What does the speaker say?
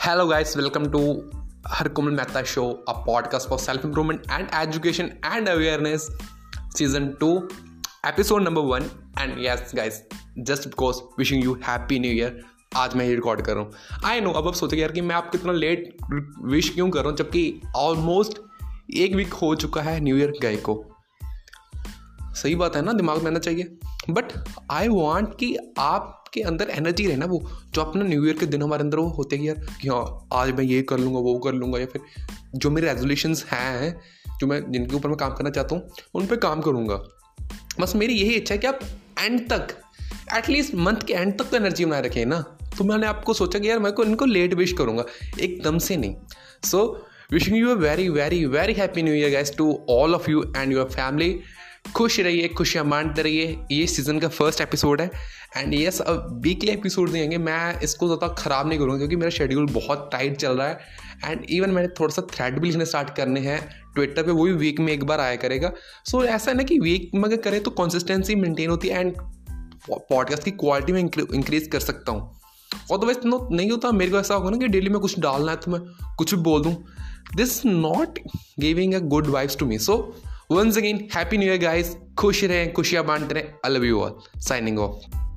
Hello guys welcome to her Komal Mehta show a podcast for self improvement and education and awareness season two episode number one and yes guys just because wishing you happy new year आज मैं ये record कर रहा हूँ। I know अब अब सोचे यार कि मैं आप कितना लेट विश क्यों कर रहा हूँ, जबकि ऑलमोस्ट एक वीक हो चुका है न्यू ईयर गए को। सही बात है ना, दिमाग में आना चाहिए। बट आई वॉन्ट कि आप आपके अंदर एनर्जी रहे ना वो, जो अपना न्यू ईयर के दिन हमारे अंदर वो होते कि यार, कि हाँ आज मैं ये कर लूँगा, वो कर लूँगा, या फिर जो मेरे रेजोल्यूशंस हैं, जो मैं, जिनके ऊपर मैं काम करना चाहता हूँ, उन पर काम करूँगा। बस मेरी यही इच्छा है कि आप एंड तक एटलीस्ट मंथ के एंड तक तो एनर्जी बनाए रखें ना। तो मैंने आपको सोचा कि यार, मैं को, इनको लेट विश करूँगा, एकदम से नहीं। So wishing you a very very very happy new year guys to all of you and your family खुश रहिए खुशियाँ मानते रहिए। ये सीज़न का फ़र्स्ट एपिसोड है। एंड यस अब वीकली एपिसोड देंगे मैं इसको ज़्यादा ख़राब नहीं करूँगा क्योंकि मेरा शेड्यूल बहुत टाइट चल रहा है। एंड इवन मैंने थोड़ा सा थ्रेड भी लिखने स्टार्ट करने हैं। ट्विटर पे वो भी वीक में एक बार आया करेगा। सो so, ऐसा है ना कि वीक में अगर करें तो कंसिस्टेंसी मेंटेन होती है। एंड पॉडकास्ट की क्वालिटी में इंक्रीज कर सकता हूँ। और तो वैसे नहीं होता। मेरे को ऐसा होगा ना कि डेली में कुछ डालना है तो मैं कुछ भी बोल दूँ। This not giving a good vibes to me so once again happy new year guys खुश रहें खुशियाँ बांटते रहें I love you all signing off